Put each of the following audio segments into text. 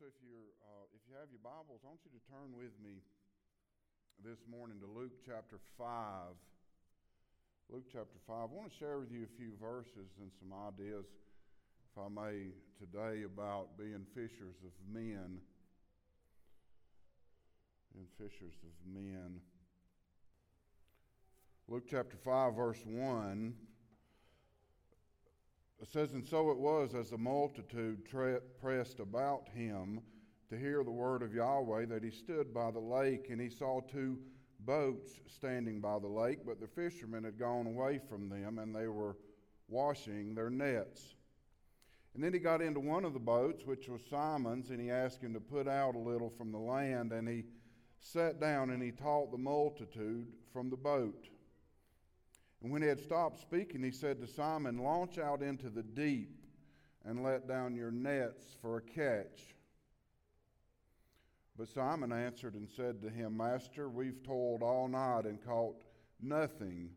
so if you're uh, if you have your Bibles, I want you to turn with me this morning to Luke chapter five. Luke chapter five. I want to share with you a few verses and some ideas, if I may, today about being fishers of men. And fishers of men. Luke chapter 5, verse 1. It says, And so it was as the multitude tre- pressed about him to hear the word of Yahweh that he stood by the lake, and he saw two boats standing by the lake, but the fishermen had gone away from them, and they were washing their nets. And then he got into one of the boats, which was Simon's, and he asked him to put out a little from the land, and he sat down and he taught the multitude from the boat. And when he had stopped speaking, he said to Simon, Launch out into the deep and let down your nets for a catch. But Simon answered and said to him, Master, we've toiled all night and caught nothing.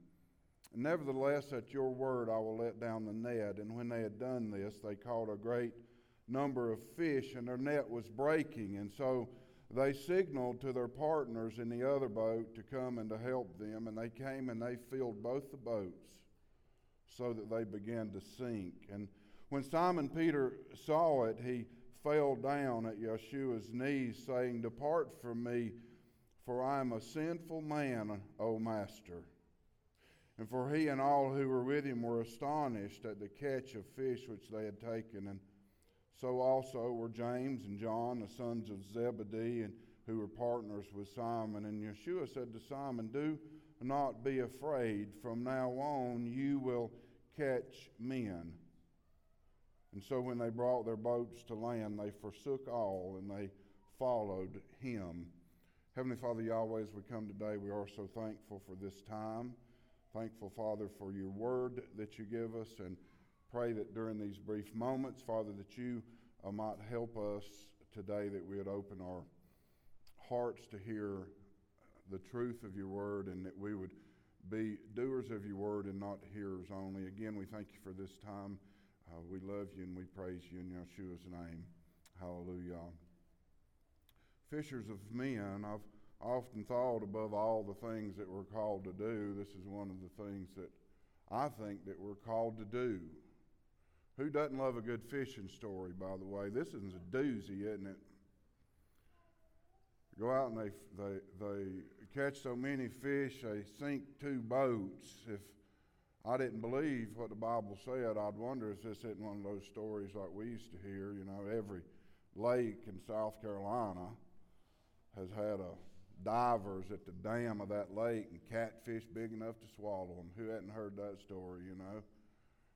Nevertheless, at your word, I will let down the net. And when they had done this, they caught a great number of fish, and their net was breaking. And so they signaled to their partners in the other boat to come and to help them, and they came and they filled both the boats so that they began to sink. And when Simon Peter saw it, he fell down at Yeshua's knees, saying, Depart from me, for I am a sinful man, O Master. And for he and all who were with him were astonished at the catch of fish which they had taken. And so also were James and John, the sons of Zebedee, and who were partners with Simon. And Yeshua said to Simon, Do not be afraid. From now on you will catch men. And so when they brought their boats to land, they forsook all and they followed him. Heavenly Father Yahweh, as we come today, we are so thankful for this time. Thankful, Father, for your word that you give us and pray that during these brief moments, Father, that you uh, might help us today, that we would open our hearts to hear the truth of your word and that we would be doers of your word and not hearers only. Again, we thank you for this time. Uh, we love you and we praise you in Yeshua's name. Hallelujah. Fishers of men, I've often thought above all the things that we're called to do, this is one of the things that I think that we're called to do. Who doesn't love a good fishing story, by the way? This is a doozy, isn't it? Go out and they, they, they catch so many fish, they sink two boats. If I didn't believe what the Bible said, I'd wonder if this isn't one of those stories like we used to hear. You know, every lake in South Carolina has had a divers at the dam of that lake and catfish big enough to swallow them. Who hadn't heard that story, you know?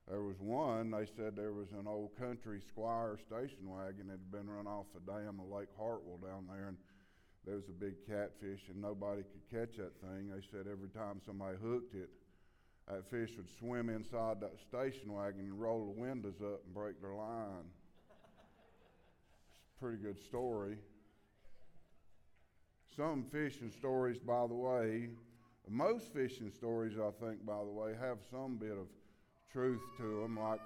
There was one, they said there was an old country squire station wagon that had been run off the dam of Lake Hartwell down there, and there was a big catfish, and nobody could catch that thing. They said every time somebody hooked it, that fish would swim inside that station wagon and roll the windows up and break their line. It's a pretty good story. Some fishing stories, by the way, most fishing stories, I think, by the way, have some bit of truth to them. Like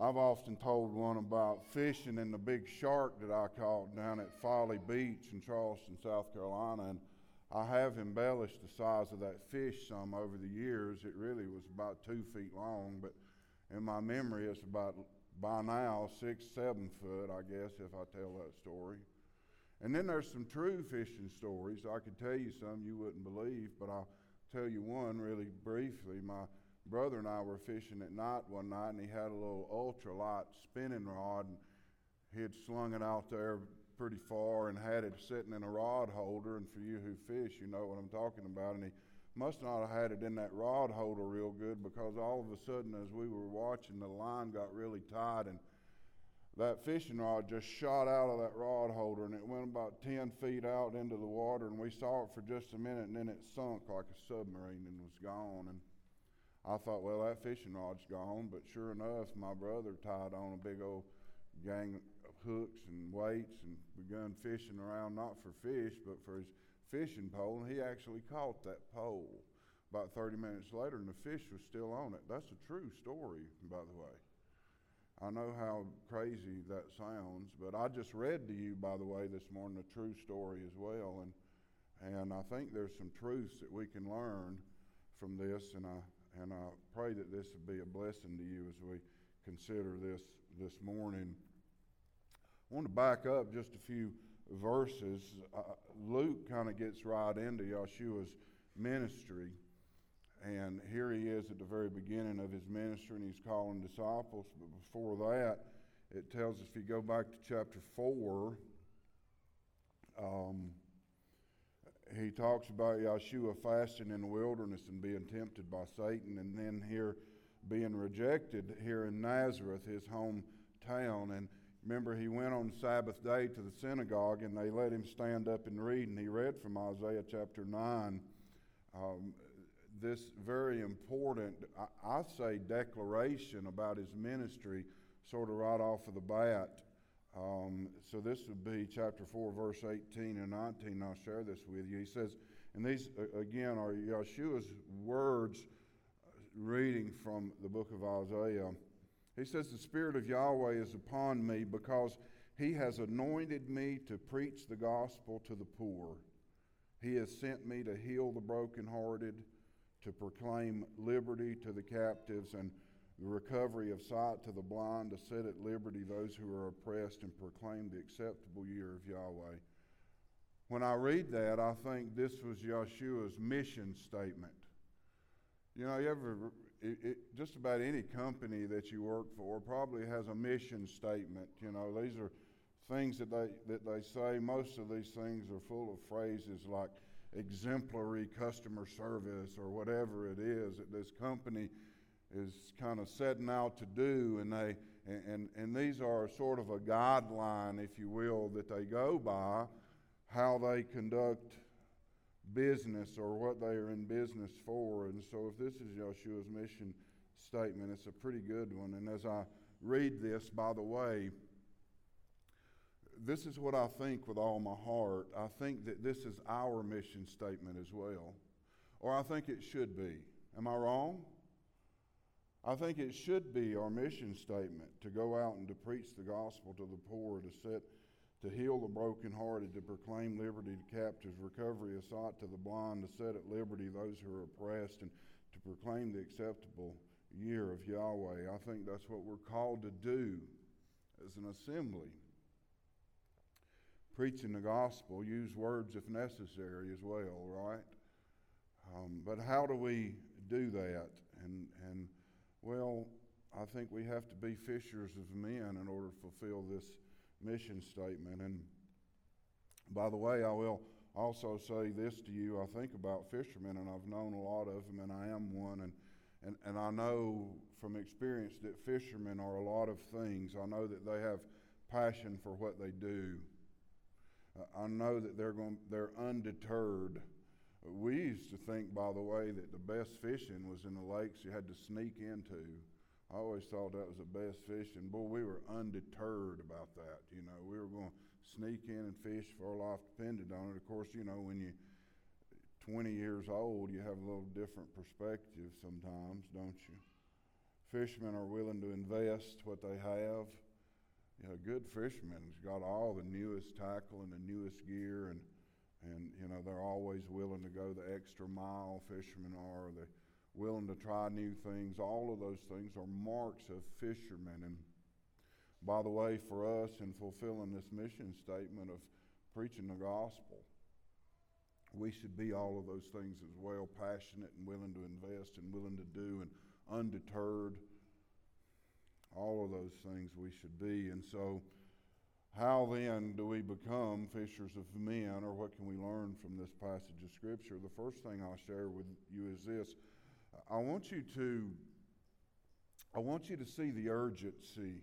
I've often told one about fishing and the big shark that I caught down at Folly Beach in Charleston, South Carolina. And I have embellished the size of that fish some over the years. It really was about two feet long, but in my memory, it's about by now six, seven foot, I guess, if I tell that story. And then there's some true fishing stories. I could tell you some you wouldn't believe, but I'll tell you one really briefly. My brother and I were fishing at night one night, and he had a little ultralight spinning rod, and he had slung it out there pretty far and had it sitting in a rod holder. And for you who fish, you know what I'm talking about. And he must not have had it in that rod holder real good because all of a sudden, as we were watching, the line got really tight and that fishing rod just shot out of that rod holder and it went about 10 feet out into the water and we saw it for just a minute and then it sunk like a submarine and was gone and I thought, well, that fishing rod's gone. But sure enough, my brother tied on a big old gang of hooks and weights and begun fishing around, not for fish, but for his fishing pole. And he actually caught that pole about 30 minutes later, and the fish was still on it. That's a true story, by the way. I know how crazy that sounds, but I just read to you, by the way, this morning a true story as well, and and I think there's some truths that we can learn from this, and I and I pray that this will be a blessing to you as we consider this this morning. I want to back up just a few verses. Uh, Luke kind of gets right into Yeshua's ministry. And here he is at the very beginning of his ministry, and he's calling disciples. But before that, it tells us if you go back to chapter 4, um, he talks about Yeshua fasting in the wilderness and being tempted by Satan, and then here being rejected here in Nazareth, his hometown. And remember, he went on Sabbath day to the synagogue, and they let him stand up and read, and he read from Isaiah chapter 9. Um, this very important, I, I, say, declaration about his ministry, sort of right off of the bat. Um, so this would be chapter 4, verse 18 and 19. I'll share this with you. He says, and these, again, are Yeshua's words reading from the book of Isaiah. He says, The Spirit of Yahweh is upon me because he has anointed me to preach the gospel to the poor. He has sent me to heal the brokenhearted to proclaim liberty to the captives and the recovery of sight to the blind, to set at liberty those who are oppressed, and proclaim the acceptable year of Yahweh. When I read that, I think this was Yeshua's mission statement. You know, you ever, it, it, just about any company that you work for probably has a mission statement. You know, these are things that they, that they say. Most of these things are full of phrases like, exemplary customer service or whatever it is that this company is kind of setting out to do and they and, and these are sort of a guideline if you will that they go by how they conduct business or what they are in business for and so if this is Yeshua's mission statement it's a pretty good one and as I read this by the way this is what I think with all my heart. I think that this is our mission statement as well. Or I think it should be. Am I wrong? I think it should be our mission statement to go out and to preach the gospel to the poor, to set to heal the brokenhearted, to proclaim liberty to captives, recovery of sight to the blind, to set at liberty those who are oppressed, and to proclaim the acceptable year of Yahweh. I think that's what we're called to do as an assembly preaching the gospel, use words if necessary as well, right? Um, but how do we do that? And, and, well, I think we have to be fishers of men in order to fulfill this mission statement. And by the way, I will also say this to you. I think about fishermen, and I've known a lot of them, and I am one. And, and, and I know from experience that fishermen are a lot of things. I know that they have passion for what they do. Uh, I know that they're going they're undeterred. We used to think, by the way, that the best fishing was in the lakes you had to sneak into. I always thought that was the best fishing. Boy, we were undeterred about that. You know, we were going to sneak in and fish for our life depended on it. Of course, you know, when you're 20 years old, you have a little different perspective sometimes, don't you? Fishermen are willing to invest what they have you know, a good fisherman's got all the newest tackle and the newest gear, and and you know they're always willing to go the extra mile. Fishermen are they're willing to try new things. All of those things are marks of fishermen. And by the way, for us in fulfilling this mission statement of preaching the gospel, we should be all of those things as well, passionate and willing to invest and willing to do and undeterred all of those things we should be. And so, how then do we become fishers of men, or what can we learn from this passage of Scripture? The first thing I'll share with you is this I want you to. I want you to see the urgency.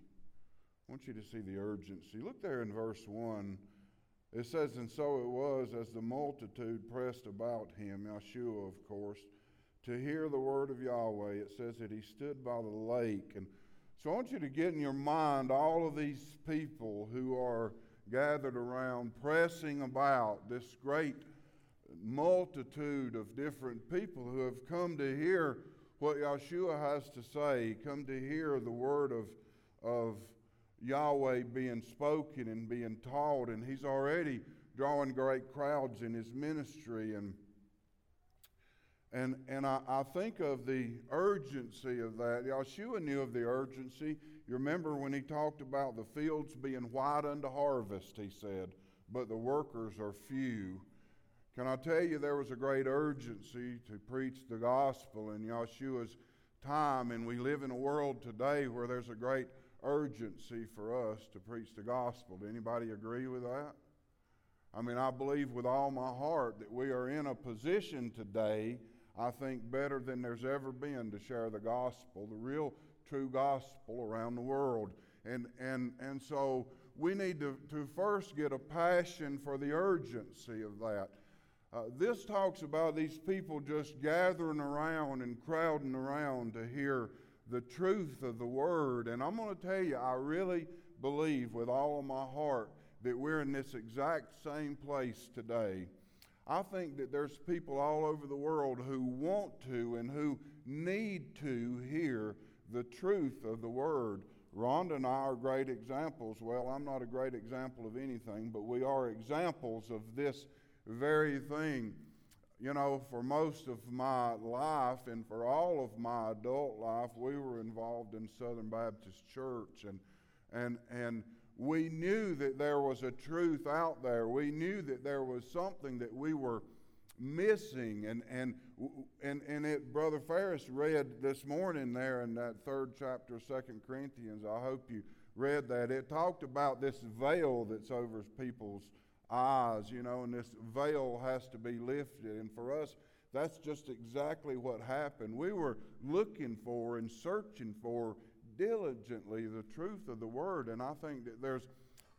I want you to see the urgency. Look there in verse 1. It says, And so it was as the multitude pressed about him, Yeshua, of course, to hear the word of Yahweh. It says that he stood by the lake. And so I want you to get in your mind all of these people who are gathered around, pressing about this great multitude of different people who have come to hear what Yeshua has to say, come to hear the word of, of Yahweh being spoken and being taught, and he's already drawing great crowds in his ministry. And, and, and I, I think of the urgency of that. Yeshua knew of the urgency. You remember when he talked about the fields being white unto harvest, he said, but the workers are few. Can I tell you, there was a great urgency to preach the gospel in Yeshua's time, and we live in a world today where there's a great urgency for us to preach the gospel. Do anybody agree with that? I mean, I believe with all my heart that we are in a position today, I think, better than there's ever been to share the gospel, the real true gospel around the world. And, and, and so we need to, to first get a passion for the urgency of that. Uh, this talks about these people just gathering around and crowding around to hear the truth of the Word. And I'm going to tell you, I really believe with all of my heart that we're in this exact same place today. I think that there's people all over the world who want to and who need to hear the truth of the Word. Rhonda and I are great examples. Well, I'm not a great example of anything, but we are examples of this very thing you know, for most of my life and for all of my adult life, we were involved in Southern Baptist Church, and and and we knew that there was a truth out there. We knew that there was something that we were missing, and and and and it. Brother Ferris read this morning there in that third chapter, Second Corinthians. I hope you read that. It talked about this veil that's over people's eyes, you know, and this veil has to be lifted. And for us, that's just exactly what happened. We were looking for and searching for diligently the truth of the Word. And I think that there's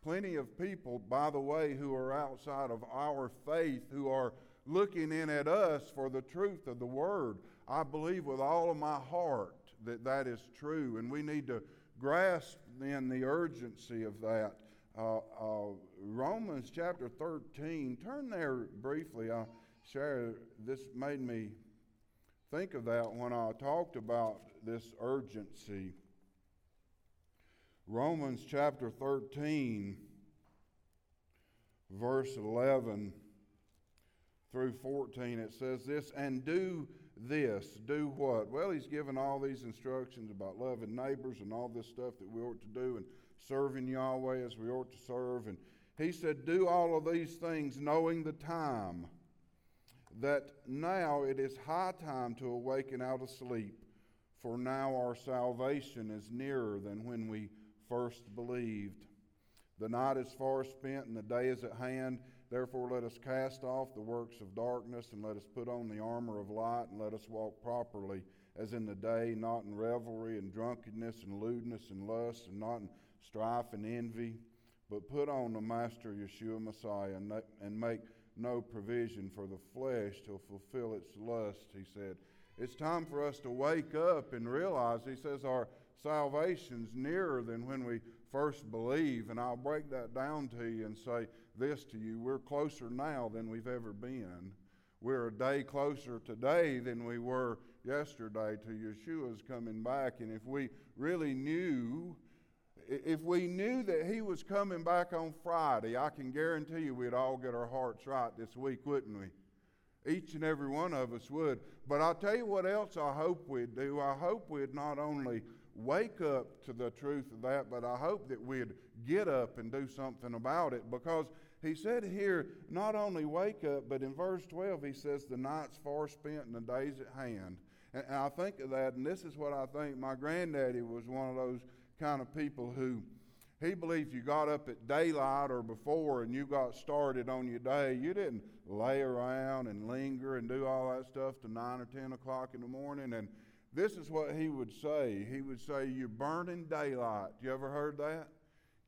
plenty of people, by the way, who are outside of our faith who are looking in at us for the truth of the Word. I believe with all of my heart that that is true. And we need to grasp then the urgency of that. Uh, uh, Romans chapter 13, turn there briefly. I share this made me think of that when I talked about this urgency. Romans chapter 13, verse 11 through 14, it says this, and do this. Do what? Well, he's given all these instructions about loving neighbors and all this stuff that we ought to do and serving Yahweh as we ought to serve. And he said, Do all of these things knowing the time, that now it is high time to awaken out of sleep, for now our salvation is nearer than when we first believed. The night is far spent and the day is at hand. Therefore, let us cast off the works of darkness and let us put on the armor of light and let us walk properly as in the day, not in revelry and drunkenness and lewdness and lust and not in strife and envy, but put on the Master Yeshua Messiah and, make no provision for the flesh to fulfill its lust, he said. It's time for us to wake up and realize, he says, our salvation's nearer than when we first believe. And I'll break that down to you and say this to you we're closer now than we've ever been. We're a day closer today than we were yesterday to Yeshua's coming back. And if we really knew if we knew that he was coming back on Friday, I can guarantee you we'd all get our hearts right this week, wouldn't we? Each and every one of us would. But I'll tell you what else I hope we'd do. I hope we'd not only wake up to the truth of that, but I hope that we'd get up and do something about it because he said here, not only wake up, but in verse 12 he says, the night's far spent and the day's at hand. And, I think of that, and this is what I think. My granddaddy was one of those kind of people who he believed you got up at daylight or before and you got started on your day. You didn't lay around and linger and do all that stuff to 9 or 10 o'clock in the morning. And this is what he would say. He would say, You're burning daylight. You ever heard that?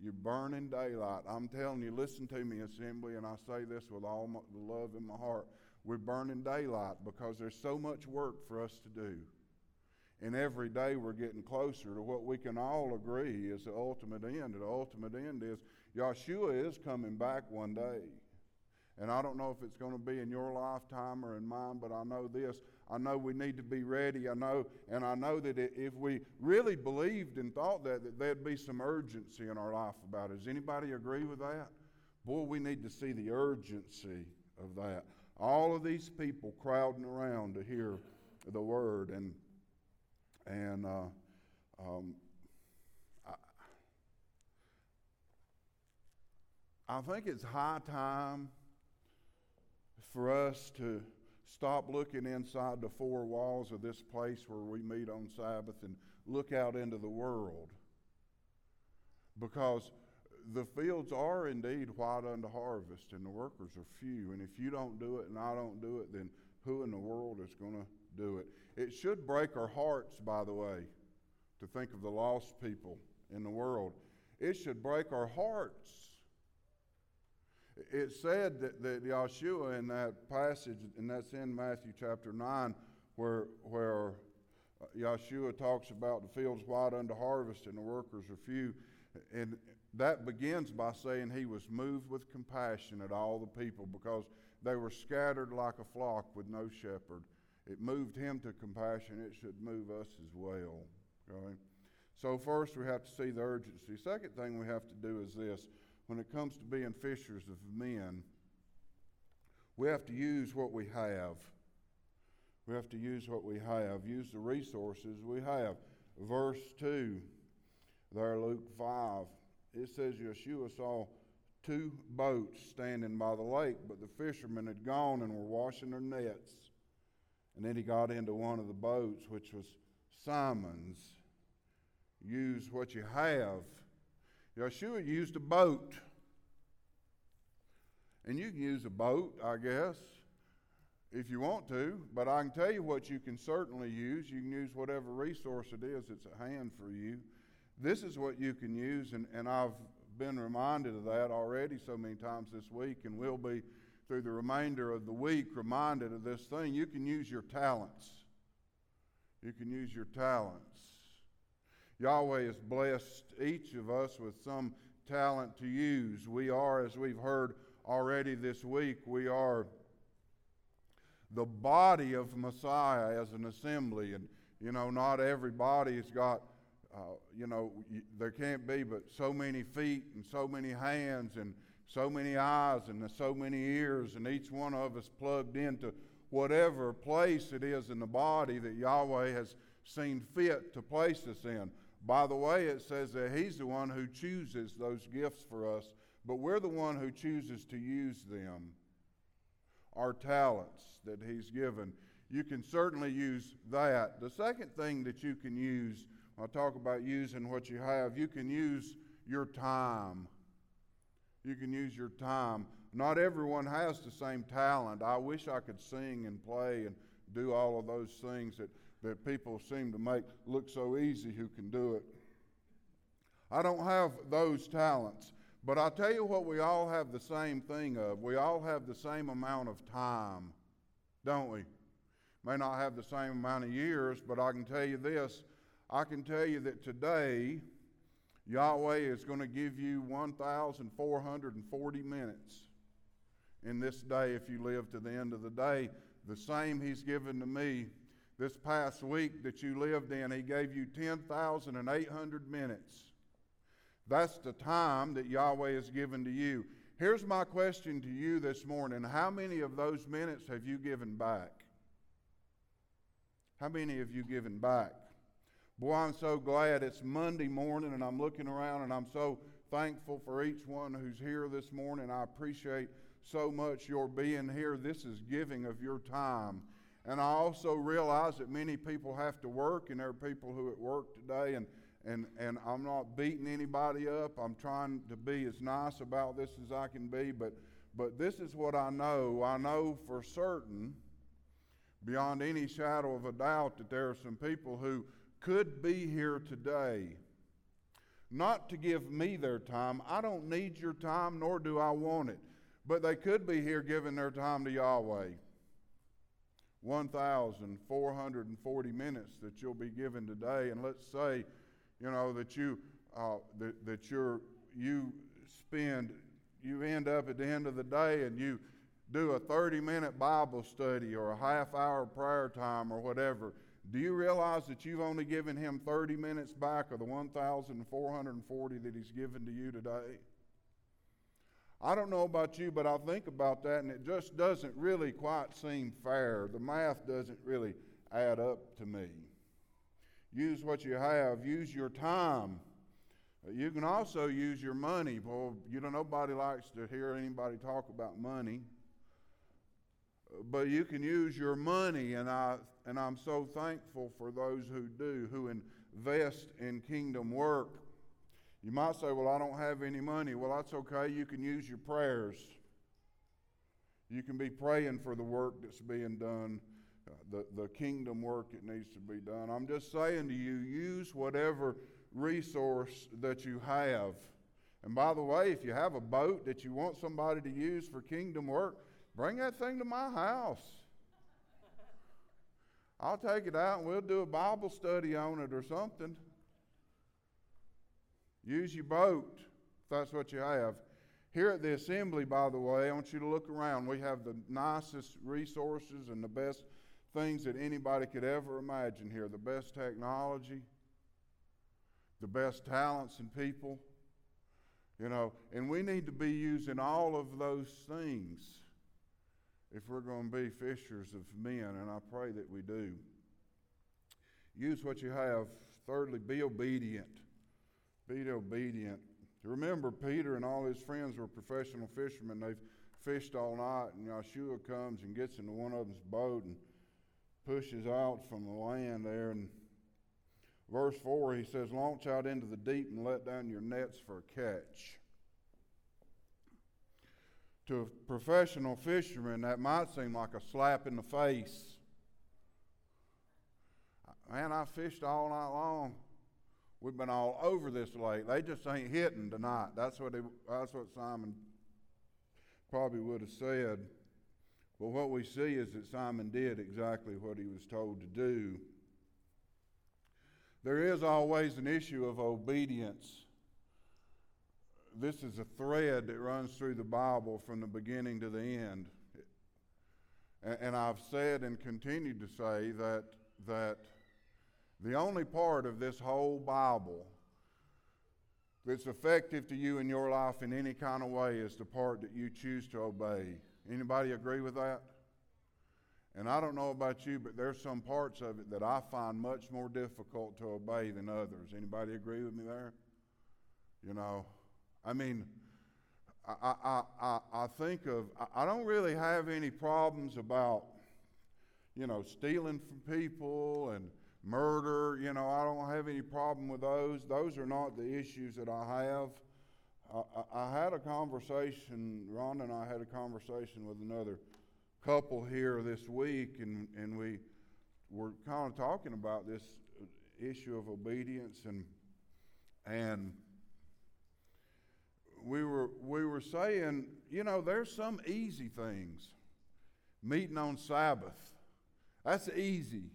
You're burning daylight. I'm telling you, listen to me, assembly, and I say this with all the love in my heart. We're burning daylight because there's so much work for us to do. And every day we're getting closer to what we can all agree is the ultimate end. The ultimate end is Yeshua is coming back one day. And I don't know if it's going to be in your lifetime or in mine, but I know this. I know we need to be ready. I know, and I know that if we really believed and thought that, that there'd be some urgency in our life about it. Does anybody agree with that? Boy, we need to see the urgency of that. All of these people crowding around to hear the word, and and uh, um, I, I think it's high time for us to stop looking inside the four walls of this place where we meet on Sabbath and look out into the world. Because the fields are indeed white unto harvest, and the workers are few. And if you don't do it and I don't do it, then who in the world is going to do it? It should break our hearts, by the way, to think of the lost people in the world. It should break our hearts. It said that, that Yeshua in that passage, and that's in Matthew chapter 9, where, where uh, Yeshua talks about the fields wide unto harvest and the workers are few. And that begins by saying he was moved with compassion at all the people because they were scattered like a flock with no shepherd. It moved him to compassion. It should move us as well. Okay? So, first, we have to see the urgency. Second thing we have to do is this when it comes to being fishers of men, we have to use what we have. We have to use what we have, use the resources we have. Verse 2, there, Luke 5 it says Yeshua saw two boats standing by the lake, but the fishermen had gone and were washing their nets. And then he got into one of the boats, which was Simon's. Use what you have. Yeshua used a boat. And you can use a boat, I guess, if you want to, but I can tell you what you can certainly use. You can use whatever resource it is that's at hand for you. This is what you can use, and, and I've been reminded of that already so many times this week, and will be through the remainder of the week reminded of this thing. You can use your talents. You can use your talents. Yahweh has blessed each of us with some talent to use. We are, as we've heard already this week, we are the body of Messiah as an assembly. And, you know, not everybody has got uh, you know, there can't be but so many feet and so many hands and so many eyes and so many ears, and each one of us plugged into whatever place it is in the body that Yahweh has seen fit to place us in. By the way, it says that He's the one who chooses those gifts for us, but we're the one who chooses to use them. Our talents that He's given. You can certainly use that. The second thing that you can use I talk about using what you have. You can use your time. You can use your time. Not everyone has the same talent. I wish I could sing and play and do all of those things that, that people seem to make look so easy who can do it. I don't have those talents. But i tell you what, we all have the same thing of. We all have the same amount of time, don't we? May not have the same amount of years, but I can tell you this I can tell you that today, Yahweh is going to give you 1,440 minutes in this day if you live to the end of the day. The same He's given to me this past week that you lived in. He gave you 10,800 minutes. That's the time that Yahweh has given to you. Here's my question to you this morning How many of those minutes have you given back? How many have you given back? Boy, I'm so glad it's Monday morning and I'm looking around and I'm so thankful for each one who's here this morning. I appreciate so much your being here. This is giving of your time. And I also realize that many people have to work, and there are people who at work today, and, and, and I'm not beating anybody up. I'm trying to be as nice about this as I can be, but, but this is what I know. I know for certain, beyond any shadow of a doubt, that there are some people who could be here today not to give me their time. I don't need your time, nor do I want it. But they could be here giving their time to Yahweh. 1,440 minutes that you'll be given today. And let's say, you know, that you, uh, that, that you're, you spend, you end up at the end of the day and you, do a 30 minute Bible study or a half hour prayer time or whatever, do you realize that you've only given him 30 minutes back of the 1,440 that he's given to you today? I don't know about you, but I think about that and it just doesn't really quite seem fair. The math doesn't really add up to me. Use what you have, use your time. You can also use your money. Well, you know, nobody likes to hear anybody talk about money. But you can use your money, and, I, and I'm so thankful for those who do, who invest in kingdom work. You might say, Well, I don't have any money. Well, that's okay. You can use your prayers. You can be praying for the work that's being done, uh, the, the kingdom work that needs to be done. I'm just saying to you, use whatever resource that you have. And by the way, if you have a boat that you want somebody to use for kingdom work, bring that thing to my house. I'll take it out and we'll do a Bible study on it or something. Use your boat if that's what you have. Here at the assembly, by the way, I want you to look around. We have the nicest resources and the best things that anybody could ever imagine here the best technology, the best talents and people. You know, and we need to be using all of those things if we're going to be fishers of men, and I pray that we do. Use what you have. Thirdly, be obedient. Be obedient. Remember, Peter and all his friends were professional fishermen. They've fished all night, and Yeshua comes and gets into one of them's boat and pushes out from the land there. And verse 4, he says, Launch out into the deep and let down your nets for a catch. To a professional fisherman, that might seem like a slap in the face. Man, I fished all night long. We've been all over this lake. They just ain't hitting tonight. That's what, he, that's what Simon probably would have said. But what we see is that Simon did exactly what he was told to do. There is always an issue of obedience. This is a thread that runs through the Bible from the beginning to the end. And I've said and continue to say that, that the only part of this whole Bible that's effective to you in your life in any kind of way is the part that you choose to obey. Anybody agree with that? And I don't know about you, but there's some parts of it that I find much more difficult to obey than others. Anybody agree with me there? You know, I mean, I, I, I, I think of, I don't really have any problems about, you know, stealing from people and murder. You know, I don't have any problem with those. Those are not the issues that I have. I, I had a conversation, Ron and I had a conversation with another couple here this week, and, and we were kind of talking about this issue of obedience and and we were we were saying, you know, there's some easy things. Meeting on Sabbath. That's easy.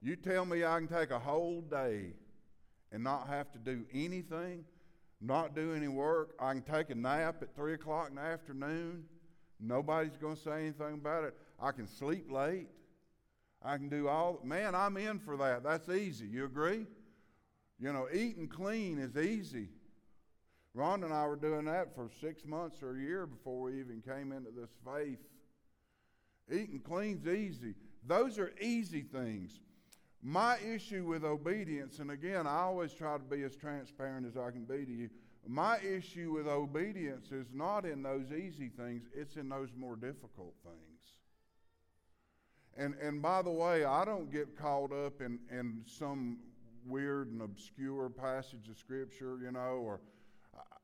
You tell me I can take a whole day and not have to do anything, not do any work. I can take a nap at 3 o'clock in the afternoon. Nobody's going to say anything about it. I can sleep late. I can do all. Man, I'm in for that. That's easy. You agree? You know, eating clean is easy. Ron and I were doing that for six months or a year before we even came into this faith. Eating clean's easy. Those are easy things. My issue with obedience, and again, I always try to be as transparent as I can be to you. My issue with obedience is not in those easy things, it's in those more difficult things. And, and by the way, I don't get caught up in, in some weird and obscure passage of Scripture, you know, or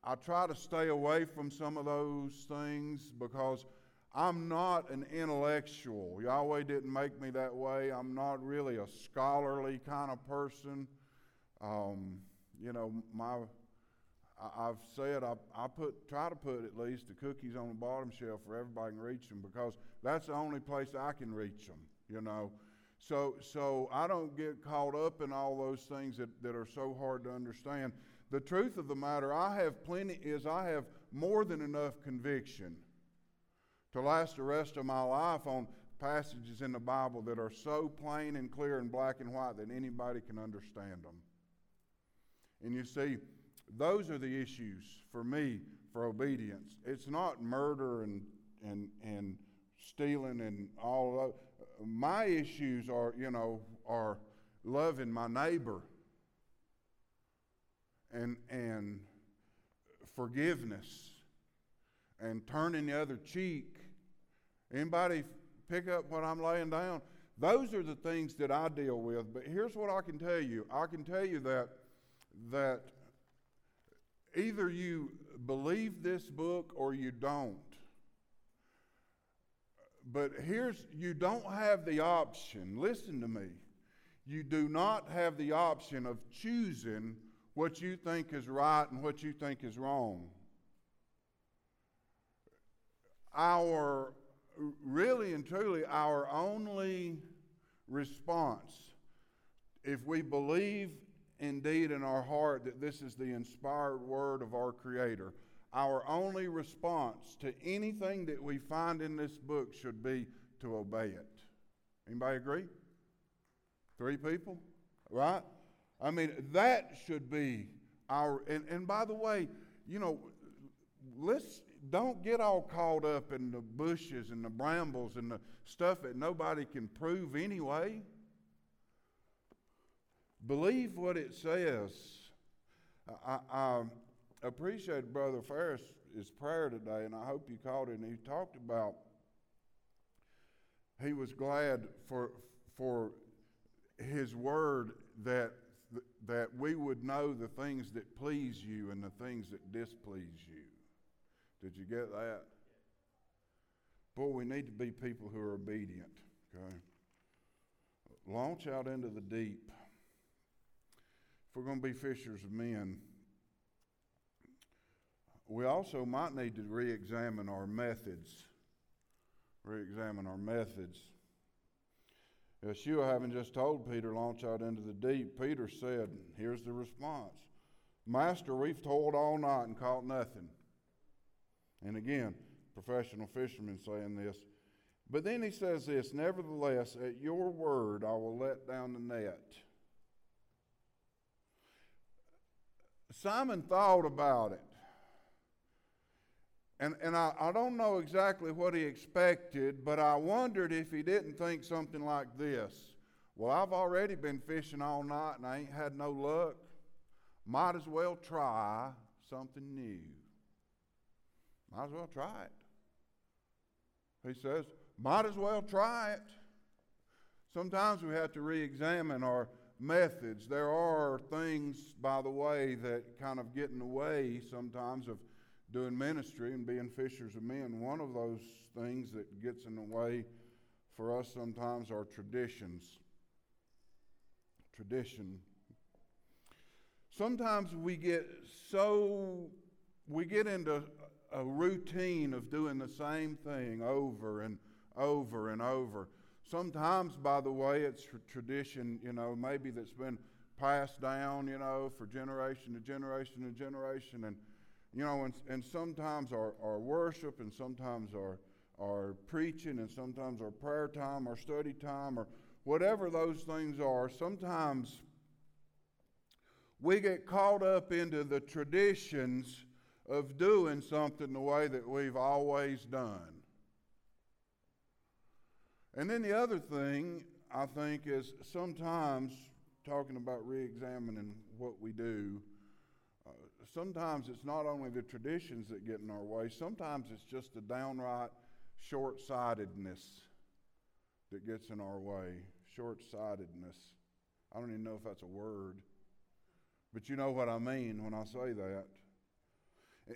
I, I try to stay away from some of those things because I'm not an intellectual. Yahweh didn't make me that way. I'm not really a scholarly kind of person. Um, you know, my I, have said I, I put try to put at least the cookies on the bottom shelf where everybody can reach them because that's the only place I can reach them. You know, so so I don't get caught up in all those things that, that are so hard to understand. The truth of the matter, I have plenty is I have more than enough conviction to last the rest of my life on passages in the Bible that are so plain and clear and black and white that anybody can understand them. And you see, those are the issues for me for obedience. It's not murder and and and stealing and all of my issues are, you know, are loving my neighbor and and forgiveness and turning the other cheek. Anybody pick up what I'm laying down? Those are the things that I deal with. But here's what I can tell you. I can tell you that that either you believe this book or you don't. But here's you don't have the option. Listen to me. You do not have the option of choosing what you think is right and what you think is wrong. Our really and truly our only response if we believe indeed in our heart that this is the inspired word of our Creator, our only response to anything that we find in this book should be to obey it. Anybody agree? Three people? Right? I mean, that should be our. And, and by the way, you know, let's don't get all caught up in the bushes and the brambles and the stuff that nobody can prove anyway. Believe what it says. I, I appreciate Brother Ferris' prayer today, and I hope you caught it. And he talked about he was glad for for his word that that we would know the things that please you and the things that displease you. Did you get that? Boy, we need to be people who are obedient. Okay, launch out into the deep if we're going to be fishers of men, we also might need to re examine our methods. Re examine our methods. Yeshua, having just told Peter, launch out into the deep, Peter said, Here's the response Master, we've toiled all night and caught nothing. And again, professional fishermen saying this. But then he says this Nevertheless, at your word I will let down the net. Simon thought about it. And, and I, I don't know exactly what he expected, but I wondered if he didn't think something like this. Well, I've already been fishing all night and I ain't had no luck. Might as well try something new. Might as well try it. He says, might as well try it. Sometimes we have to re examine our methods. There are things, by the way, that kind of get in the way sometimes of doing ministry and being fishers of men. One of those things that gets in the way for us sometimes are traditions. Tradition. Sometimes we get so, we get into a routine of doing the same thing over and over and over. Sometimes, by the way, it's tradition, you know, maybe that's been passed down, you know, for generation to generation to generation. And, you know, and, and sometimes our, our worship and sometimes our, our preaching and sometimes our prayer time our study time or whatever those things are, sometimes we get caught up into the traditions of doing something the way that we've always done. And then the other thing I think is sometimes talking about re examining what we do, uh, sometimes it's not only the traditions that get in our way, sometimes it's just the downright short sightedness that gets in our way. Short sightedness. I don't even know if that's a word, but you know what I mean when I say that.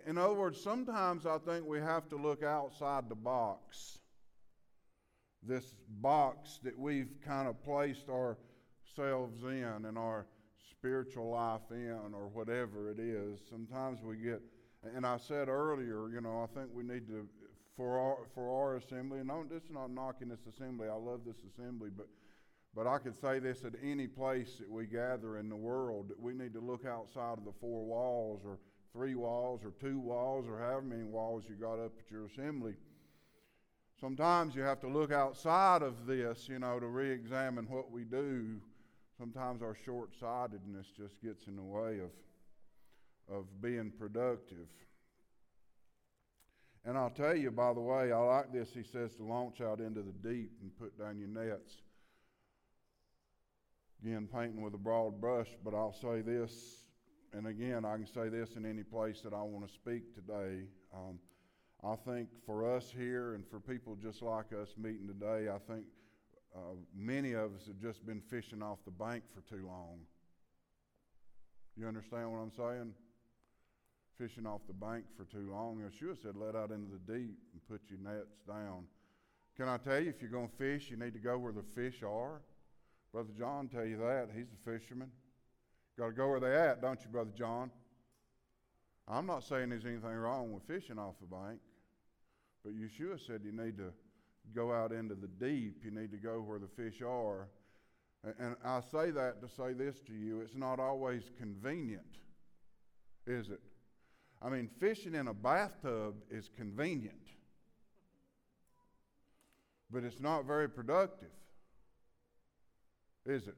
In other words, sometimes I think we have to look outside the box this box that we've kind of placed ourselves in and our spiritual life in or whatever it is. Sometimes we get, and I said earlier, you know, I think we need to, for our, for our assembly, and this is not knocking this assembly, I love this assembly, but, but I could say this at any place that we gather in the world, that we need to look outside of the four walls or three walls or two walls or however many walls you got up at your assembly sometimes you have to look outside of this, you know, to re examine what we do. Sometimes our short sightedness just gets in the way of, of being productive. And I'll tell you, by the way, I like this. He says to launch out into the deep and put down your nets. Again, painting with a broad brush, but I'll say this, and again, I can say this in any place that I want to speak today. Um, I think for us here and for people just like us meeting today, I think uh, many of us have just been fishing off the bank for too long. You understand what I'm saying? Fishing off the bank for too long. Yeshua said, let out into the deep and put your nets down. Can I tell you, if you're going to fish, you need to go where the fish are. Brother John tell you that. He's a fisherman. Got to go where they at, don't you, Brother John? I'm not saying there's anything wrong with fishing off the bank, but Yeshua said you need to go out into the deep. You need to go where the fish are. And I say that to say this to you it's not always convenient, is it? I mean, fishing in a bathtub is convenient, but it's not very productive, is it?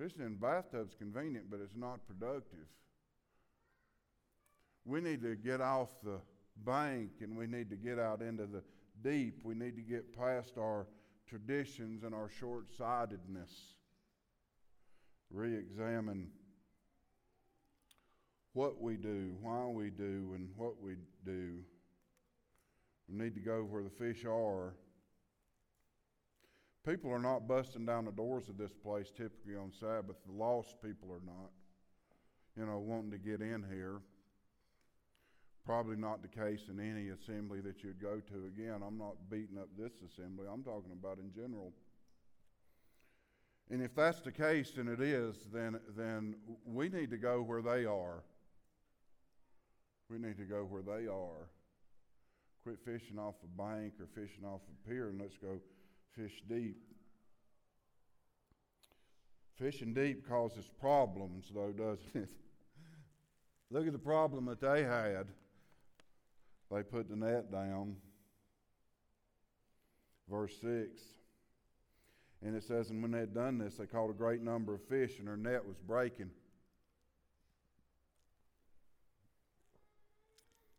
Fishing in bathtubs convenient, but it's not productive. We need to get off the bank and we need to get out into the deep. We need to get past our traditions and our short sightedness. Re examine what we do, why we do, and what we do. We need to go where the fish are. People are not busting down the doors of this place typically on Sabbath. The lost people are not, you know, wanting to get in here. Probably not the case in any assembly that you'd go to. Again, I'm not beating up this assembly, I'm talking about in general. And if that's the case, and it is, then, then we need to go where they are. We need to go where they are. Quit fishing off a bank or fishing off a pier and let's go fish deep. Fishing deep causes problems, though, doesn't it? Look at the problem that they had. They put the net down. Verse 6. And it says, And when they had done this, they caught a great number of fish, and their net was breaking.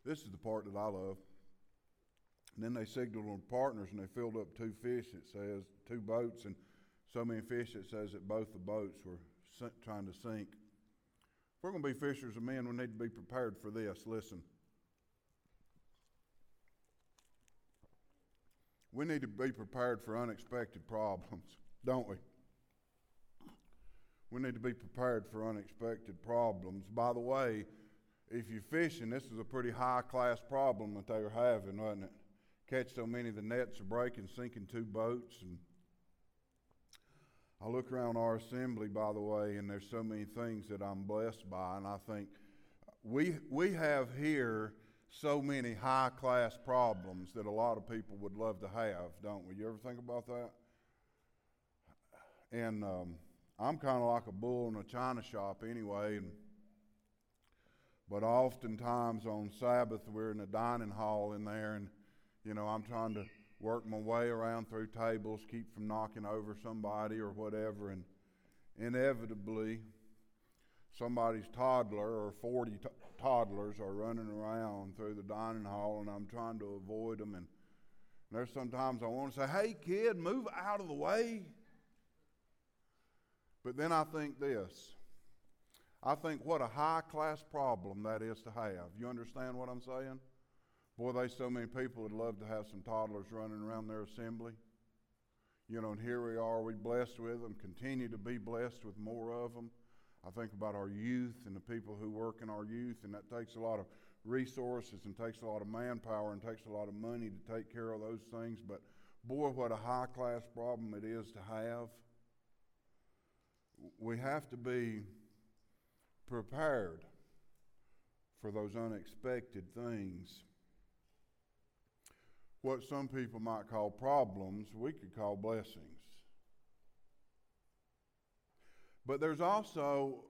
This is the part that I love. And then they signaled on partners and they filled up two fish, it says, two boats, and so many fish, it says that both the boats were trying to sink. If we're going to be fishers of men, we need to be prepared for this. Listen. We need to be prepared for unexpected problems, don't we? We need to be prepared for unexpected problems. By the way, if you're fishing, this is a pretty high class problem that they were having, wasn't it? Catch so many, of the nets are breaking, sinking two boats. And I look around our assembly, by the way, and there's so many things that I'm blessed by, and I think we we have here so many high class problems that a lot of people would love to have, don't we? You ever think about that? And um, I'm kind of like a bull in a china shop anyway, and but oftentimes on Sabbath, we're in the dining hall in there, and, you know, I'm trying to work my way around through tables, keep from knocking over somebody or whatever, and inevitably, somebody's toddler or 40 t- toddlers are running around through the dining hall, and I'm trying to avoid them. And there's sometimes I want to say, hey, kid, move out of the way. But then I think this I think what a high class problem that is to have. You understand what I'm saying? Boy, they so many people would love to have some toddlers running around their assembly. You know, and here we are, we blessed with them, continue to be blessed with more of them. I think about our youth and the people who work in our youth, and that takes a lot of resources and takes a lot of manpower and takes a lot of money to take care of those things. But boy, what a high class problem it is to have. We have to be prepared for those unexpected things. What some people might call problems, we could call blessings. But there's also,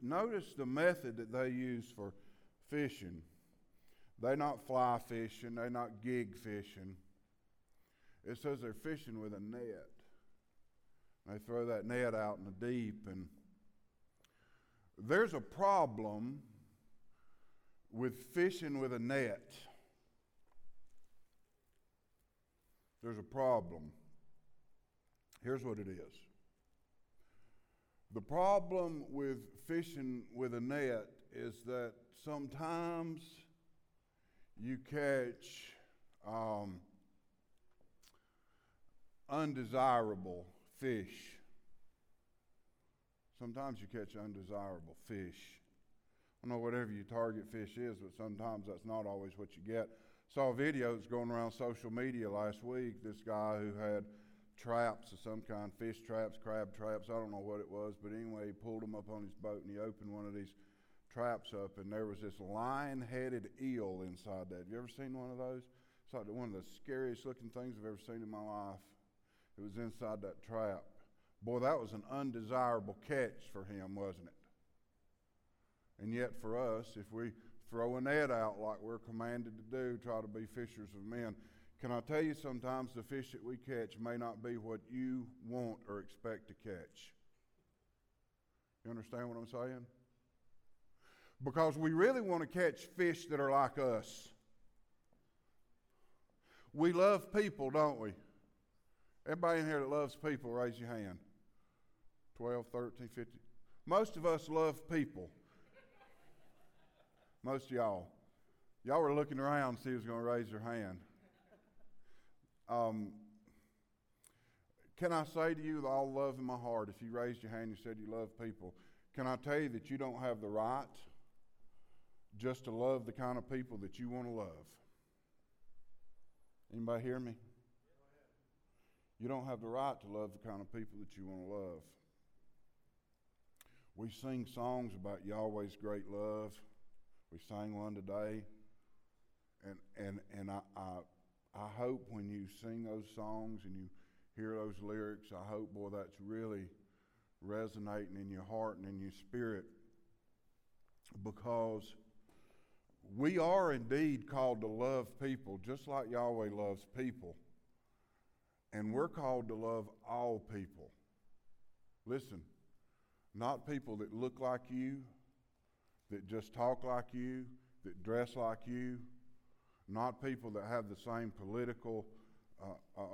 notice the method that they use for fishing. They're not fly fishing, they're not gig fishing. It says they're fishing with a net. They throw that net out in the deep, and there's a problem with fishing with a net. There's a problem. Here's what it is the problem with fishing with a net is that sometimes you catch um, undesirable fish. Sometimes you catch undesirable fish. I know whatever your target fish is, but sometimes that's not always what you get. Saw a video that's going around social media last week. This guy who had traps of some kind, fish traps, crab traps, I don't know what it was, but anyway, he pulled them up on his boat and he opened one of these traps up, and there was this lion headed eel inside that. Have you ever seen one of those? It's like one of the scariest looking things I've ever seen in my life. It was inside that trap. Boy, that was an undesirable catch for him, wasn't it? And yet, for us, if we throw a net out like we're commanded to do, try to be fishers of men, can I tell you sometimes the fish that we catch may not be what you want or expect to catch? You understand what I'm saying? Because we really want to catch fish that are like us. We love people, don't we? Everybody in here that loves people, raise your hand. 12, 13, 15. Most of us love people. Most of y'all. Y'all were looking around to see who's going to raise their hand. Um, can I say to you, with all love in my heart, if you raised your hand and said you love people, can I tell you that you don't have the right just to love the kind of people that you want to love? Anybody hear me? You don't have the right to love the kind of people that you want to love. We sing songs about Yahweh's great love. We sang one today. And, and, and I, I, I hope when you sing those songs and you hear those lyrics, I hope, boy, that's really resonating in your heart and in your spirit because we are indeed called to love people just like Yahweh loves people. And we're called to love all people. Listen, not people that look like you, that just talk like you, that dress like you, not people that have the same political uh, uh,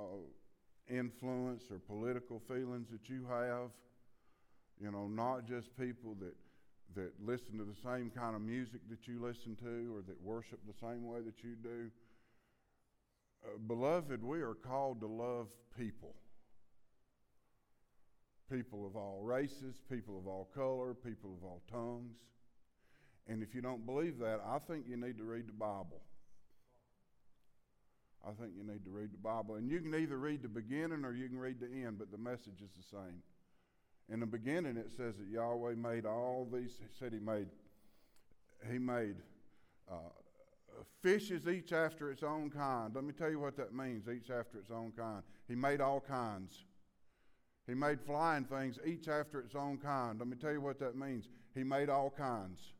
influence or political feelings that you have. You know, not just people that that listen to the same kind of music that you listen to or that worship the same way that you do. Uh, beloved, we are called to love people. People of all races, people of all color, people of all tongues. And if you don't believe that, I think you need to read the Bible. I think you need to read the Bible. And you can either read the beginning or you can read the end, but the message is the same. In the beginning, it says that Yahweh made all these. He said He made, He made uh, fishes each after its own kind. Let me tell you what that means. Each after its own kind. He made all kinds. He made flying things each after its own kind. Let me tell you what that means. He made all kinds.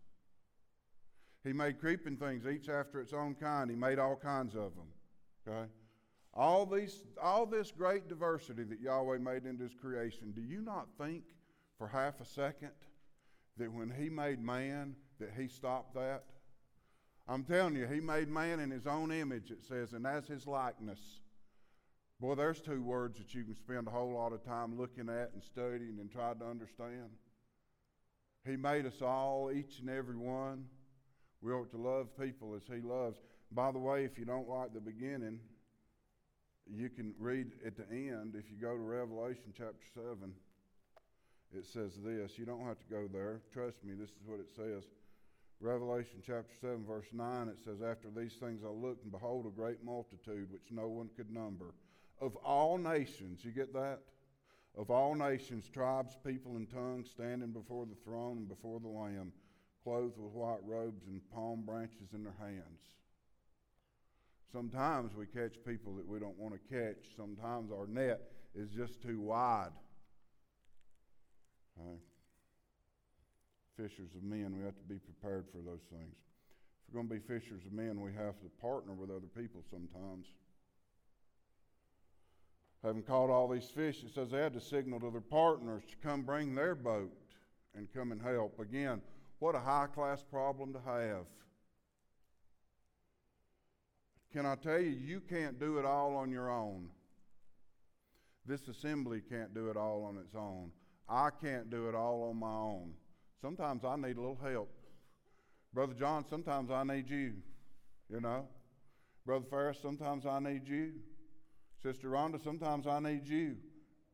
He made creeping things each after its own kind. He made all kinds of them. Okay? All, these, all this great diversity that Yahweh made into his creation, do you not think for half a second that when he made man, that he stopped that? I'm telling you, he made man in his own image, it says, and as his likeness. Boy, there's two words that you can spend a whole lot of time looking at and studying and trying to understand. He made us all, each and every one. We ought to love people as he loves. By the way, if you don't like the beginning, you can read at the end, if you go to Revelation chapter 7, it says this. You don't have to go there. Trust me, this is what it says. Revelation chapter 7, verse 9, it says, After these things I looked, and behold, a great multitude which no one could number, of all nations. You get that? Of all nations, tribes, people, and tongues, standing before the throne and before the Lamb, clothed with white robes and palm branches in their hands. Sometimes we catch people that we don't want to catch. Sometimes our net is just too wide. Fishers of men, we have to be prepared for those things. If we're going to be fishers of men, we have to partner with other people sometimes. Having caught all these fish, it says they had to signal to their partners to come bring their boat and come and help. Again, what a high class problem to have. Can I tell you, you can't do it all on your own. This assembly can't do it all on its own. I can't do it all on my own. Sometimes I need a little help. Brother John, sometimes I need you, you know. Brother Ferris, sometimes I need you. Sister Rhonda, sometimes I need you.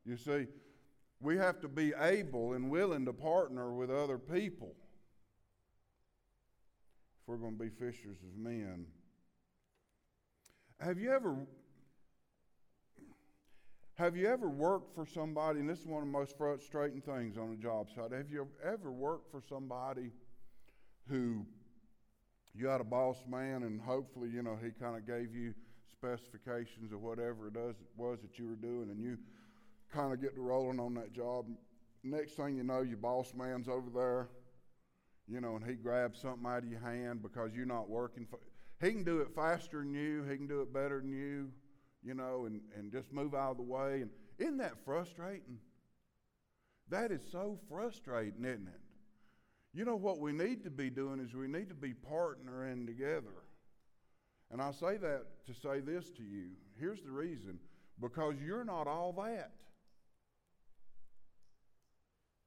You see, we have to be able and willing to partner with other people we're going to be fishers of men. Have you ever have you ever worked for somebody, and this is one of the most frustrating things on a job site, have you ever worked for somebody who you had a boss man and hopefully, you know, he kind of gave you specifications of whatever it was that you were doing and you kind of get to rolling on that job. Next thing you know, your boss man's over there, you know, and he grabs something out of your hand because you're not working for he can do it faster than you, he can do it better than you you know, and, and just move out of the way. And isn't that frustrating? That is so frustrating, isn't it? You know what we need to be doing is we need to be partnering together. And I say that to say this to you. Here's the reason because you're not all that.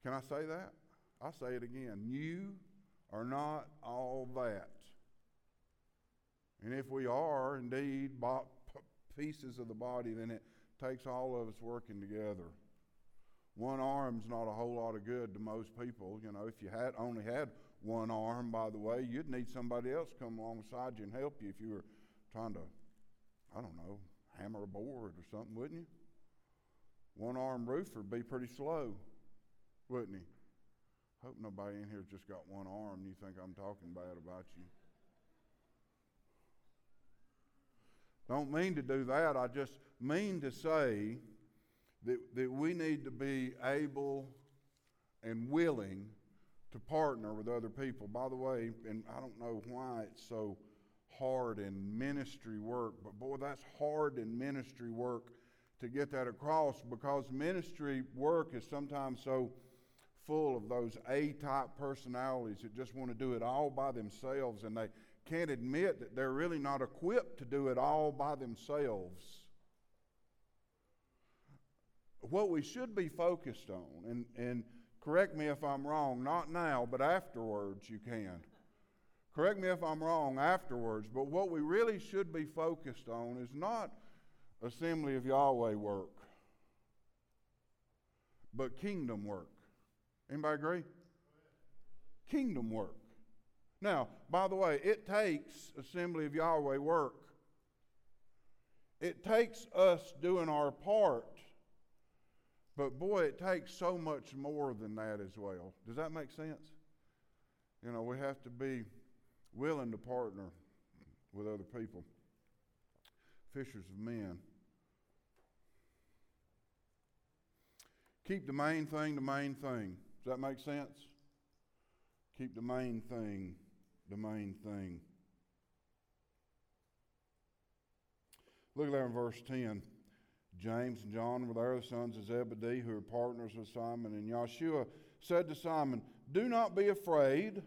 Can I say that? I say it again. You are not all that. And if we are indeed pieces of the body, then it takes all of us working together. One arm's not a whole lot of good to most people. You know, if you had only had one arm, by the way, you'd need somebody else come alongside you and help you if you were trying to, I don't know, hammer a board or something, wouldn't you? One arm roofer would be pretty slow, wouldn't he? Hope nobody in here's just got one arm and you think I'm talking bad about you. Don't mean to do that. I just mean to say that, that we need to be able and willing to partner with other people. By the way, and I don't know why it's so hard in ministry work, but boy, that's hard in ministry work to get that across because ministry work is sometimes so full of those A type personalities that just want to do it all by themselves and they can't admit that they're really not equipped to do it all by themselves. What we should be focused on, and, and correct me if I'm wrong, not now, but afterwards you can. Correct me if I'm wrong afterwards, but what we really should be focused on is not assembly of Yahweh work, but kingdom work. Anybody agree? Kingdom work. Now, by the way, it takes Assembly of Yahweh work. It takes us doing our part. But boy, it takes so much more than that as well. Does that make sense? You know, we have to be willing to partner with other people. Fishers of men. Keep the main thing the main thing. Does that make sense? Keep the main thing the main thing. Look at there in verse 10. James and John were there, the sons of Zebedee, who were partners with Simon. And Yeshua said to Simon, Do not be afraid.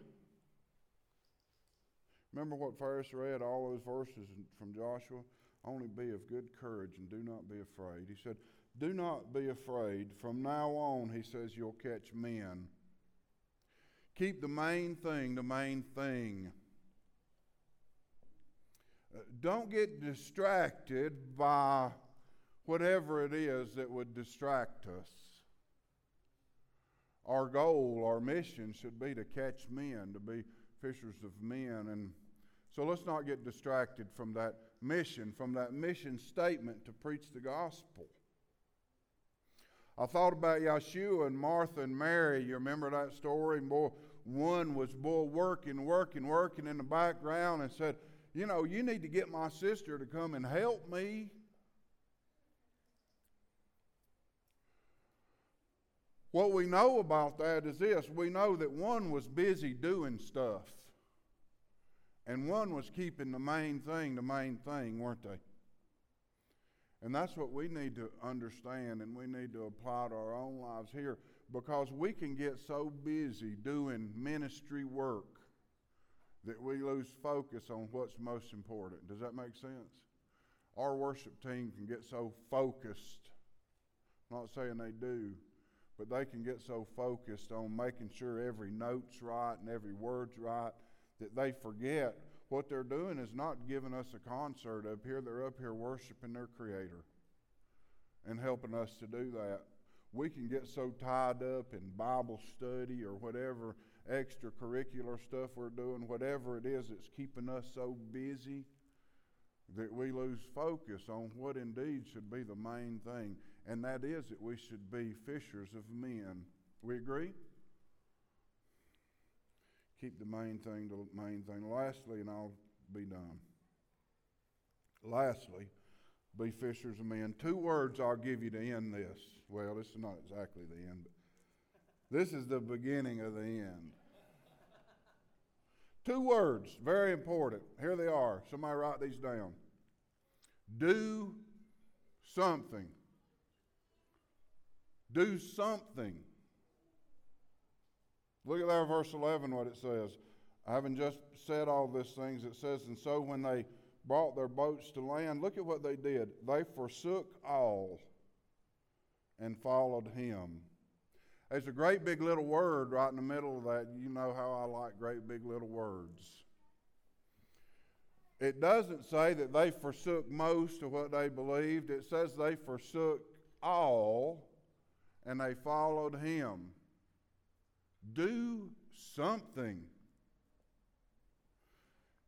Remember what Ferris read, all those verses from Joshua? Only be of good courage and do not be afraid. He said, Do not be afraid. From now on, he says, you'll catch men. Keep the main thing the main thing. Uh, don't get distracted by whatever it is that would distract us. Our goal, our mission should be to catch men, to be fishers of men. And so let's not get distracted from that mission, from that mission statement to preach the gospel. I thought about Yeshua and Martha and Mary. You remember that story? And boy, one was boy working, working, working in the background and said, You know, you need to get my sister to come and help me. What we know about that is this we know that one was busy doing stuff, And one was keeping the main thing the main thing, weren't they? And that's what we need to understand and we need to apply to our own lives here because we can get so busy doing ministry work that we lose focus on what's most important. Does that make sense? Our worship team can get so focused. I'm not saying they do, but they can get so focused on making sure every note's right and every word's right that they forget what they're doing is not giving us a concert up here. They're up here worshiping their Creator and helping us to do that. We can get so tied up in Bible study or whatever extracurricular stuff we're doing, whatever it is that's keeping us so busy, that we lose focus on what indeed should be the main thing, and that is that we should be fishers of men. We agree? Keep the main thing the main thing. Lastly, and I'll be done. Lastly, be fishers of men. Two words I'll give you to end this. Well, this is not exactly the end, but this is the beginning of the end. Two words, very important. Here they are. Somebody write these down. Do something. Do something. Look at there, verse 11, what it says. I haven't just said all these things. It says, And so when they brought their boats to land, look at what they did. They forsook all and followed him. There's a great big little word right in the middle of that. You know how I like great big little words. It doesn't say that they forsook most of what they believed, it says they forsook all and they followed him. Do something.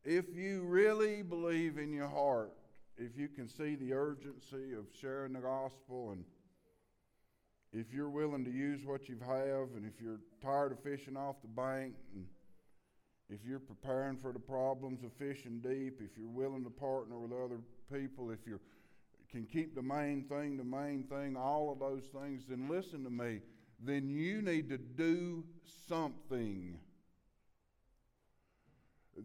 If you really believe in your heart, if you can see the urgency of sharing the gospel and if you're willing to use what you have and if you're tired of fishing off the bank and if you're preparing for the problems of fishing deep, if you're willing to partner with other people, if you can keep the main thing the main thing, all of those things, then listen to me then you need to do something.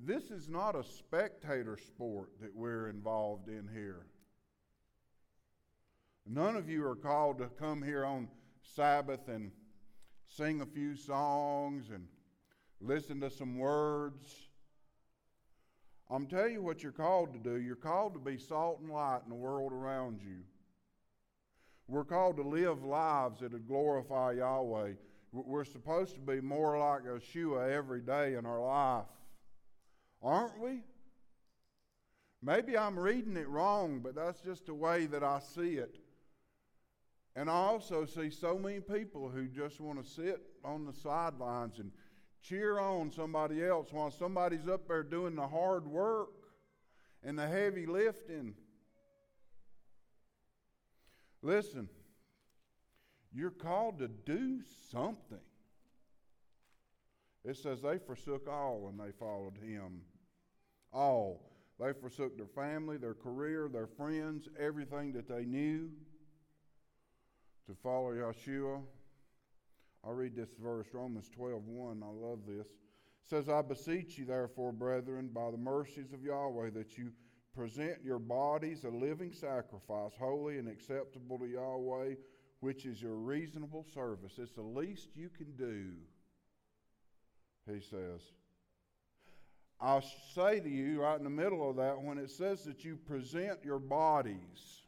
This is not a spectator sport that we're involved in here. None of you are called to come here on Sabbath and sing a few songs and listen to some words. I'm telling you what you're called to do. You're called to be salt and light in the world around you. We're called to live lives that would glorify Yahweh. We're supposed to be more like Yeshua every day in our life. Aren't we? Maybe I'm reading it wrong, but that's just the way that I see it. And I also see so many people who just want to sit on the sidelines and cheer on somebody else while somebody's up there doing the hard work and the heavy lifting. Listen, you're called to do something. It says they forsook all and they followed him. All. They forsook their family, their career, their friends, everything that they knew to follow Yeshua. I'll read this verse, Romans 12 1. I love this. It says, I beseech you, therefore, brethren, by the mercies of Yahweh, that you present your bodies a living sacrifice, holy and acceptable to Yahweh, which is your reasonable service. It's the least you can do, he says. I'll say to you right in the middle of that, when it says that you present your bodies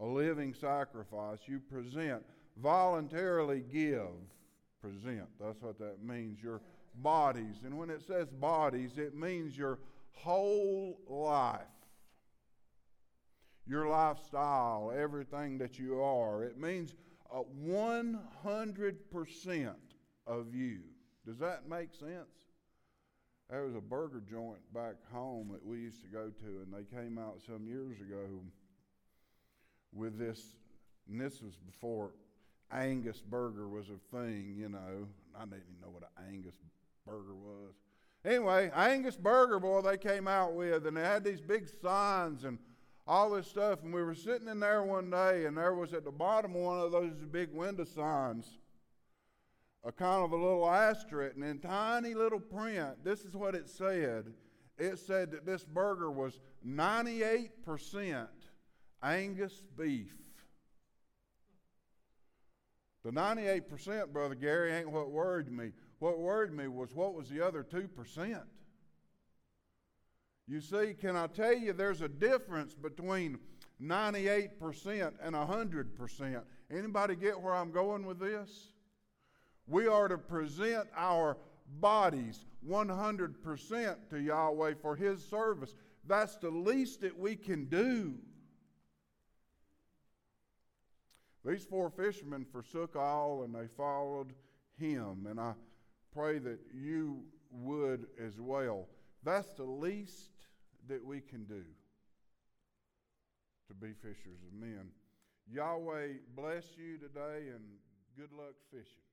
a living sacrifice, you present, voluntarily give, present. That's what that means, your bodies. And when it says bodies, it means your whole life, your lifestyle, everything that you are. It means uh, 100% of you. Does that make sense? There was a burger joint back home that we used to go to, and they came out some years ago with this, and this was before Angus burger was a thing, you know. I didn't even know what an Angus burger was. Anyway, Angus Burger, boy, they came out with, and they had these big signs and all this stuff. And we were sitting in there one day, and there was at the bottom of one of those big window signs a kind of a little asterisk, and in tiny little print, this is what it said. It said that this burger was 98% Angus beef. The 98%, Brother Gary, ain't what worried me. What worried me was what was the other 2%? You see, can I tell you there's a difference between 98% and 100%. Anybody get where I'm going with this? We are to present our bodies 100% to Yahweh for His service. That's the least that we can do. These four fishermen forsook all and they followed Him. And I pray that you would as well. That's the least that we can do to be fishers of men. Yahweh bless you today and good luck fishing.